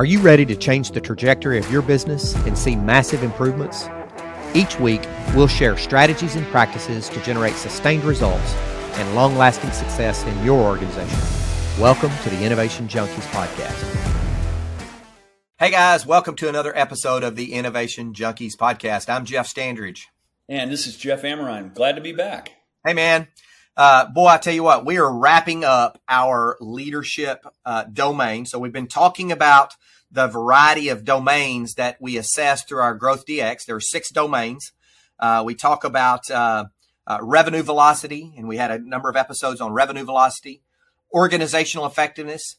Are you ready to change the trajectory of your business and see massive improvements? Each week, we'll share strategies and practices to generate sustained results and long lasting success in your organization. Welcome to the Innovation Junkies Podcast. Hey guys, welcome to another episode of the Innovation Junkies Podcast. I'm Jeff Standridge. And this is Jeff Amerine. Glad to be back. Hey man, uh, boy, I tell you what, we are wrapping up our leadership uh, domain. So we've been talking about the variety of domains that we assess through our Growth DX. There are six domains. Uh, we talk about uh, uh, revenue velocity, and we had a number of episodes on revenue velocity, organizational effectiveness,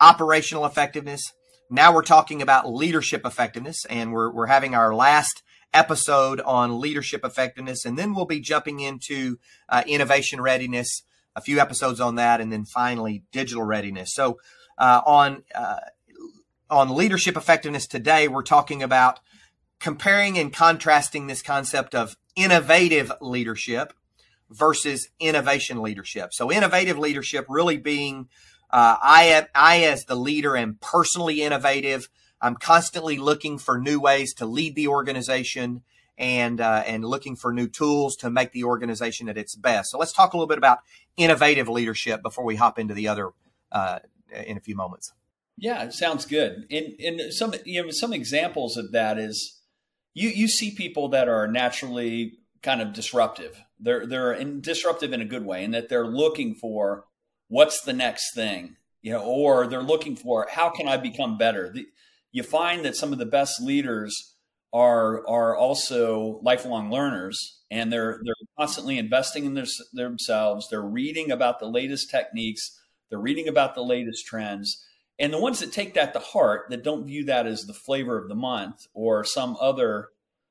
operational effectiveness. Now we're talking about leadership effectiveness, and we're, we're having our last episode on leadership effectiveness, and then we'll be jumping into uh, innovation readiness, a few episodes on that, and then finally digital readiness. So uh, on uh, on leadership effectiveness today, we're talking about comparing and contrasting this concept of innovative leadership versus innovation leadership. So innovative leadership really being uh, I, I as the leader am personally innovative I'm constantly looking for new ways to lead the organization and uh, and looking for new tools to make the organization at its best. So let's talk a little bit about innovative leadership before we hop into the other uh, in a few moments. Yeah, it sounds good. And and some you know some examples of that is you you see people that are naturally kind of disruptive. They're they're in, disruptive in a good way, in that they're looking for what's the next thing, you know, or they're looking for how can I become better. The, you find that some of the best leaders are are also lifelong learners and they're they're constantly investing in their, themselves. They're reading about the latest techniques. They're reading about the latest trends. And the ones that take that to heart that don't view that as the flavor of the month or some other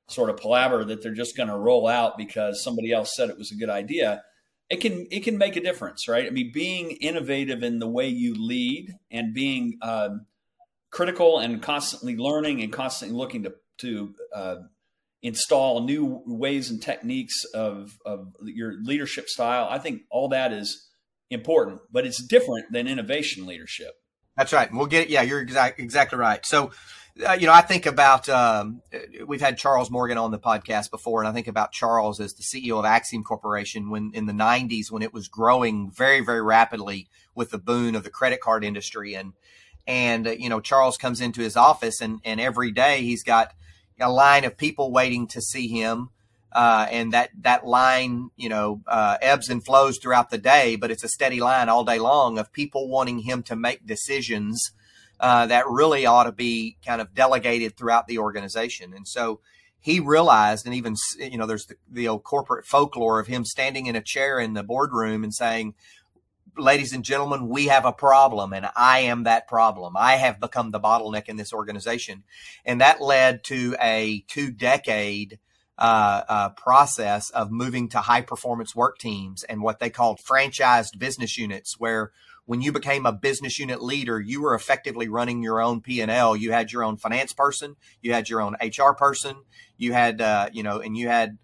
sort of palaver that they're just going to roll out because somebody else said it was a good idea it can it can make a difference right? I mean being innovative in the way you lead and being um, critical and constantly learning and constantly looking to to uh, install new ways and techniques of of your leadership style. I think all that is important, but it's different than innovation leadership. That's right. We'll get it. Yeah, you're exact, exactly right. So, uh, you know, I think about um, we've had Charles Morgan on the podcast before, and I think about Charles as the CEO of Acxiom Corporation when in the '90s when it was growing very, very rapidly with the boon of the credit card industry, and and, uh, you know, Charles comes into his office and, and every day he's got a line of people waiting to see him. Uh, and that, that line, you know, uh, ebbs and flows throughout the day, but it's a steady line all day long of people wanting him to make decisions uh, that really ought to be kind of delegated throughout the organization. And so he realized, and even, you know, there's the, the old corporate folklore of him standing in a chair in the boardroom and saying, ladies and gentlemen, we have a problem and I am that problem. I have become the bottleneck in this organization. And that led to a two decade uh, uh, process of moving to high performance work teams and what they called franchised business units, where when you became a business unit leader, you were effectively running your own P and L. You had your own finance person, you had your own HR person, you had uh, you know, and you had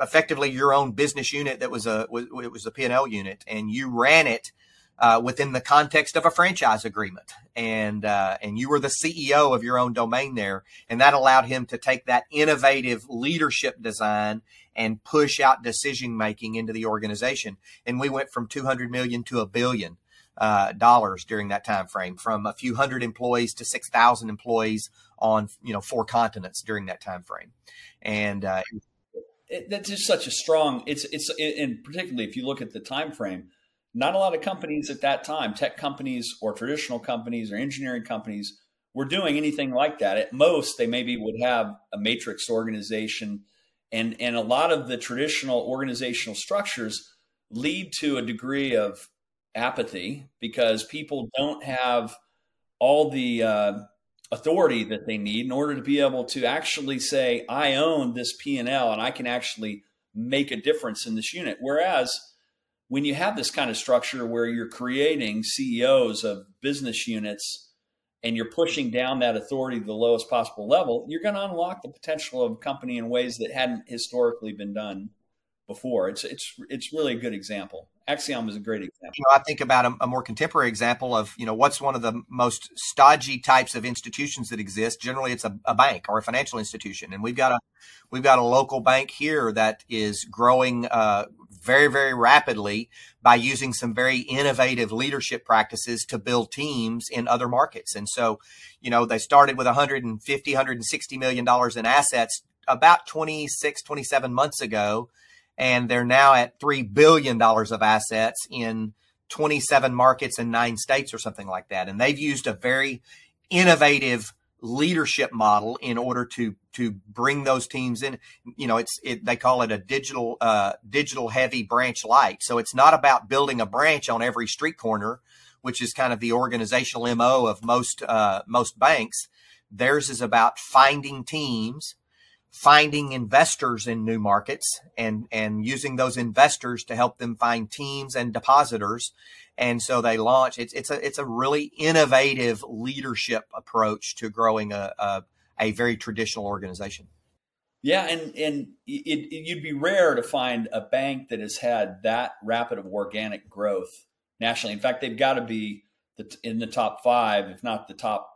effectively your own business unit that was a was, it was a P&L unit and you ran it uh, within the context of a franchise agreement. And uh, and you were the CEO of your own domain there and that allowed him to take that innovative leadership design and push out decision making into the organization. And we went from 200 million to a billion uh, dollars during that time frame from a few hundred employees to 6,000 employees on you know four continents during that time frame. And uh, it, that's just such a strong. It's it's and particularly if you look at the time frame, not a lot of companies at that time, tech companies or traditional companies or engineering companies, were doing anything like that. At most, they maybe would have a matrix organization, and and a lot of the traditional organizational structures lead to a degree of apathy because people don't have all the uh, authority that they need in order to be able to actually say i own this p&l and i can actually make a difference in this unit. Whereas when you have this kind of structure where you're creating ceos of business units and you're pushing down that authority to the lowest possible level you're going to unlock the potential of a company in ways that hadn't historically been done before. It's it's it's really a good example. Acxiom is a great example. You know, I think about a, a, more contemporary example of you know what's one of the most stodgy types of institutions that exist. Generally, it's a, a bank or a financial institution, and we've got a we've got a local bank here that is growing uh, very very rapidly by using some very innovative leadership practices to build teams in other markets. And so, you know, they started with 150 160 million dollars in assets about 26 27 months ago and they're now at $3 billion of assets in 27 markets in nine states or something like that. And they've used a very innovative leadership model in order to to bring those teams in. You know it's it, they call it a digital uh, digital heavy branch light. So it's not about building a branch on every street corner which is kind of the organizational mo of most uh, most banks. Theirs is about finding teams finding investors in new markets and and using those investors to help them find teams and depositors. And so they launch it's it's a it's a really innovative leadership approach to growing a a, a very traditional organization. Yeah and and it, it, you'd be rare to find a bank that has had that rapid of organic growth nationally. In fact they've got to be in the top five if not the top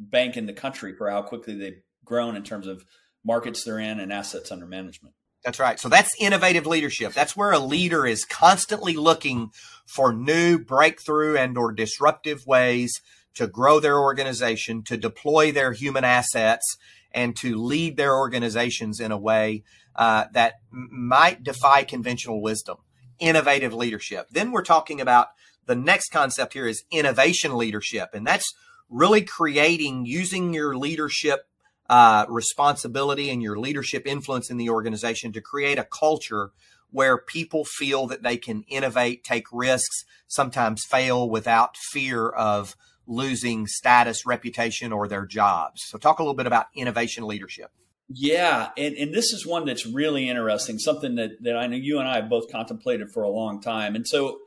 bank in the country for how quickly they've grown in terms of markets they're in and assets under management. That's right. So that's innovative leadership. That's where a leader is constantly looking for new breakthrough and or disruptive ways to grow their organization, to deploy their human assets, and to lead their organizations in a way uh, that m- might defy conventional wisdom. Innovative leadership. Then we're talking about the next concept here is innovation leadership, and that's really creating using your leadership uh, responsibility and your leadership influence in the organization to create a culture where people feel that they can innovate, take risks, sometimes fail without fear of losing status, reputation, or their jobs. So, talk a little bit about innovation leadership. Yeah, and, and this is one that's really interesting, something that, that I know you and I have both contemplated for a long time. And so,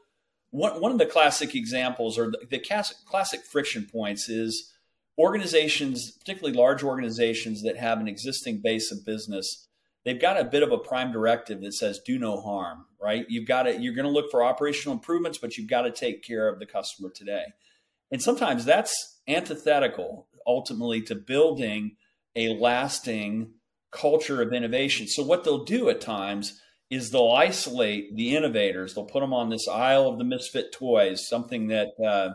one, one of the classic examples or the, the classic friction points is organizations, particularly large organizations that have an existing base of business, they've got a bit of a prime directive that says do no harm, right? You've got to you're going to look for operational improvements, but you've got to take care of the customer today. And sometimes that's antithetical ultimately to building a lasting culture of innovation. So what they'll do at times is they'll isolate the innovators. They'll put them on this aisle of the misfit toys, something that uh,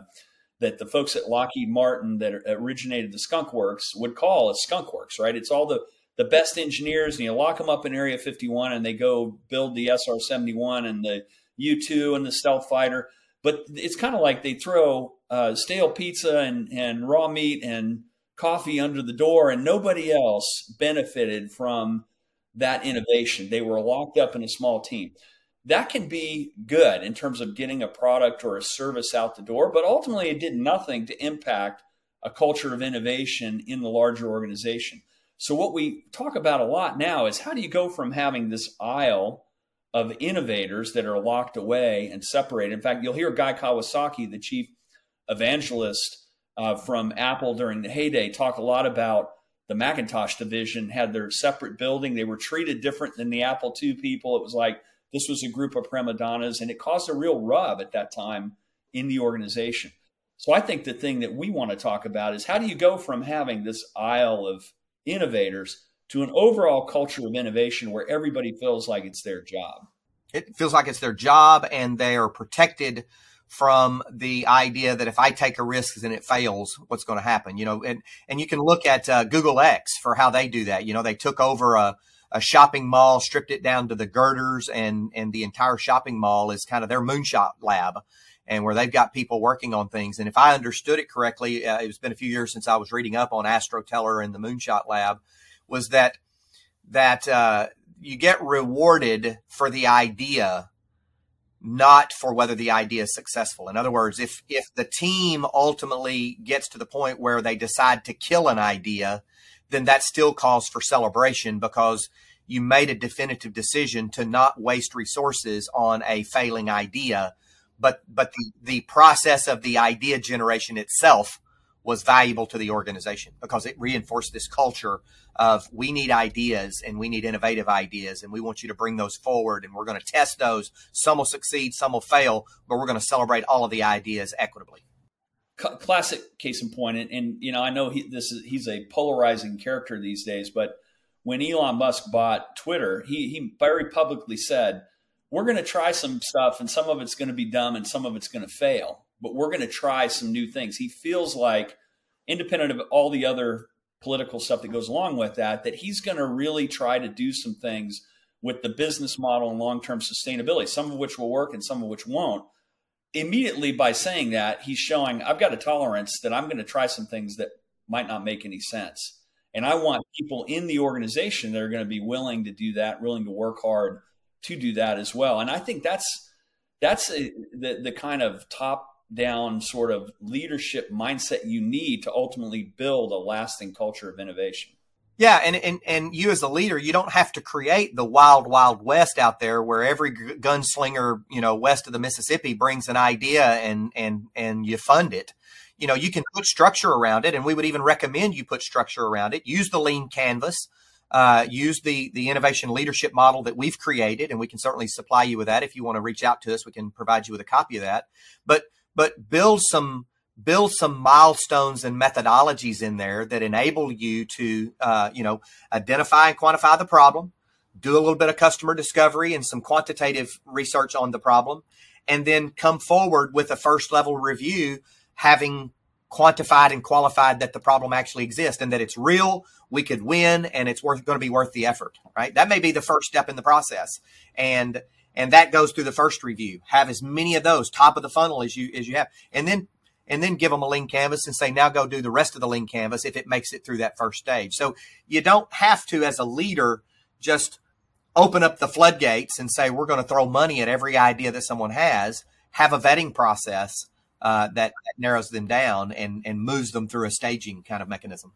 that the folks at Lockheed Martin that originated the Skunk Works would call a Skunk Works, right? It's all the the best engineers, and you lock them up in Area 51, and they go build the SR 71 and the U 2 and the stealth fighter. But it's kind of like they throw uh, stale pizza and, and raw meat and coffee under the door, and nobody else benefited from that innovation. They were locked up in a small team that can be good in terms of getting a product or a service out the door, but ultimately it did nothing to impact a culture of innovation in the larger organization. So, what we talk about a lot now is how do you go from having this aisle of innovators that are locked away and separated? In fact, you'll hear Guy Kawasaki, the chief evangelist uh, from Apple during the heyday, talk a lot about the Macintosh division had their separate building. They were treated different than the Apple II people. It was like this was a group of prima donnas, and it caused a real rub at that time in the organization. So I think the thing that we want to talk about is how do you go from having this aisle of innovators to an overall culture of innovation where everybody feels like it's their job? It feels like it's their job and they are protected from the idea that if I take a risk and it fails, what's going to happen? You know, and, and you can look at uh, Google X for how they do that. You know, they took over a, a shopping mall, stripped it down to the girders, and and the entire shopping mall is kind of their moonshot lab, and where they've got people working on things. And if I understood it correctly, uh, it's been a few years since I was reading up on Astro Teller and the moonshot lab, was that that uh, you get rewarded for the idea not for whether the idea is successful. In other words, if if the team ultimately gets to the point where they decide to kill an idea, then that still calls for celebration because you made a definitive decision to not waste resources on a failing idea, but but the, the process of the idea generation itself was valuable to the organization because it reinforced this culture of we need ideas and we need innovative ideas and we want you to bring those forward and we're going to test those. Some will succeed, some will fail, but we're going to celebrate all of the ideas equitably. Classic case in point, and, and you know I know he, this is he's a polarizing character these days, but when Elon Musk bought Twitter, he he very publicly said, "We're going to try some stuff, and some of it's going to be dumb, and some of it's going to fail." but we're going to try some new things. He feels like, independent of all the other political stuff that goes along with that, that he's going to really try to do some things with the business model and long term sustainability, some of which will work and some of which won't. Immediately by saying that, he's showing I've got a tolerance that I'm going to try some things that might not make any sense. And I want people in the organization that are going to be willing to do that, willing to work hard to do that as well. And I think that's that's a, the the kind of top down sort of leadership mindset you need to ultimately build a lasting culture of innovation. Yeah, and, and and you as a leader, you don't have to create the wild, wild west out there where every gunslinger, you know, west of the Mississippi brings an idea and and and you fund it. You know, you can put structure around it, and we would even recommend you put structure around it. Use the lean canvas, uh, use the the innovation leadership model that we've created, and we can certainly supply you with that. If you want to reach out to us, we can provide you with a copy of that. But but build some build some milestones and methodologies in there that enable you to uh, you know identify and quantify the problem do a little bit of customer discovery and some quantitative research on the problem and then come forward with a first level review having quantified and qualified that the problem actually exists and that it's real we could win and it's worth going to be worth the effort right that may be the first step in the process and and that goes through the first review. Have as many of those top of the funnel as you as you have, and then and then give them a lean canvas and say now go do the rest of the lean canvas if it makes it through that first stage. So you don't have to as a leader just open up the floodgates and say we're going to throw money at every idea that someone has. Have a vetting process uh, that, that narrows them down and and moves them through a staging kind of mechanism.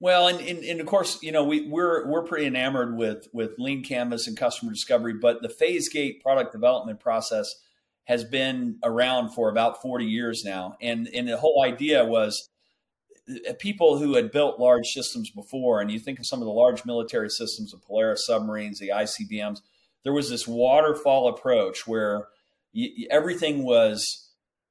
Well, and, and, and, of course, you know, we, we're we're pretty enamored with with lean canvas and customer discovery, but the phase gate product development process has been around for about 40 years now. And and the whole idea was uh, people who had built large systems before, and you think of some of the large military systems, the Polaris submarines, the ICBMs, there was this waterfall approach where everything was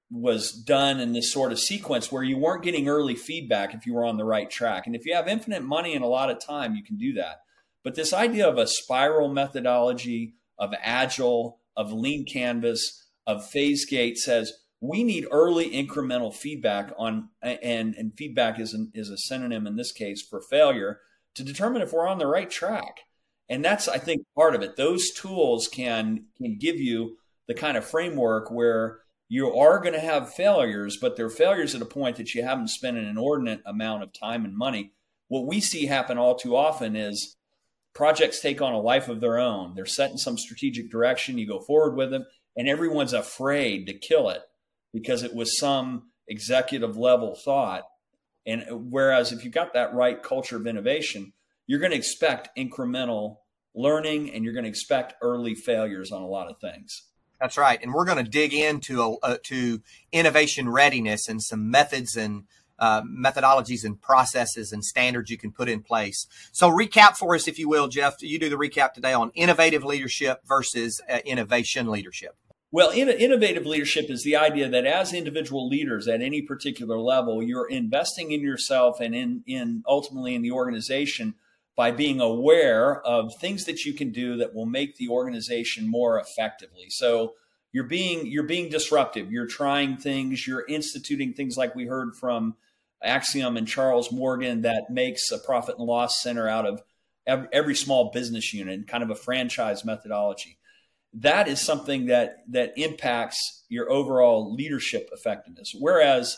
was done in this sort of sequence where you weren't getting early feedback if you were on the right track. And if you have infinite money and a lot of time, you can do that. But this idea of a spiral methodology, of agile, of lean canvas, of phase gate says we need early incremental feedback on and and feedback is an, is a synonym in this case for failure to determine if we're on the right track. And that's I think part of it. Those tools can can give you the kind of framework where you are going to have failures, but they're failures at a point that you haven't spent an inordinate amount of time and money. What we see happen all too often is projects take on a life of their own. They're set in some strategic direction, you go forward with them, and everyone's afraid to kill it because it was some executive level thought. And whereas if you've got that right culture of innovation, you're going to expect incremental learning and you're going to expect early failures on a lot of things. That's right, and we're going to dig into a, uh, to innovation readiness and some methods and uh, methodologies and processes and standards you can put in place. So, recap for us, if you will, Jeff. You do the recap today on innovative leadership versus uh, innovation leadership. Well, in, innovative leadership is the idea that as individual leaders at any particular level, you're investing in yourself and in, in ultimately in the organization by being aware of things that you can do that will make the organization more effectively. So you're being you're being disruptive. You're trying things. You're instituting things like we heard from Acxiom and Charles Morgan that makes a profit and loss center out of every, every small business unit, kind of a franchise methodology. That is something that that impacts your overall leadership effectiveness. Whereas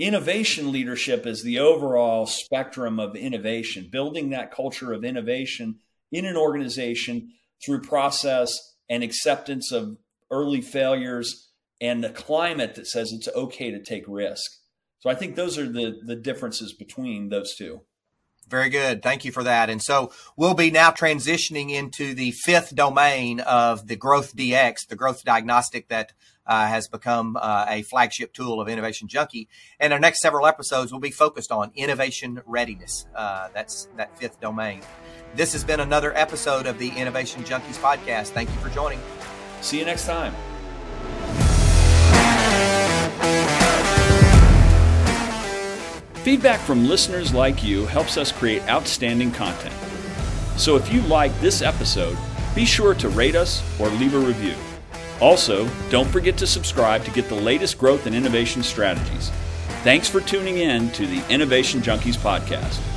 Innovation leadership is the overall spectrum of innovation, building that culture of innovation in an organization through process and acceptance of early failures and the climate that says it's okay to take risk. So I think those are the the differences between those two. Very good. Thank you for that. And so we'll be now transitioning into the fifth domain of the growth DX, the growth diagnostic that uh, has become uh, a flagship tool of Innovation Junkie. And our next several episodes will be focused on innovation readiness. Uh, that's that fifth domain. This has been another episode of the Innovation Junkies podcast. Thank you for joining. See you next time. Feedback from listeners like you helps us create outstanding content. So if you like this episode, be sure to rate us or leave a review. Also, don't forget to subscribe to get the latest growth and innovation strategies. Thanks for tuning in to the Innovation Junkies podcast.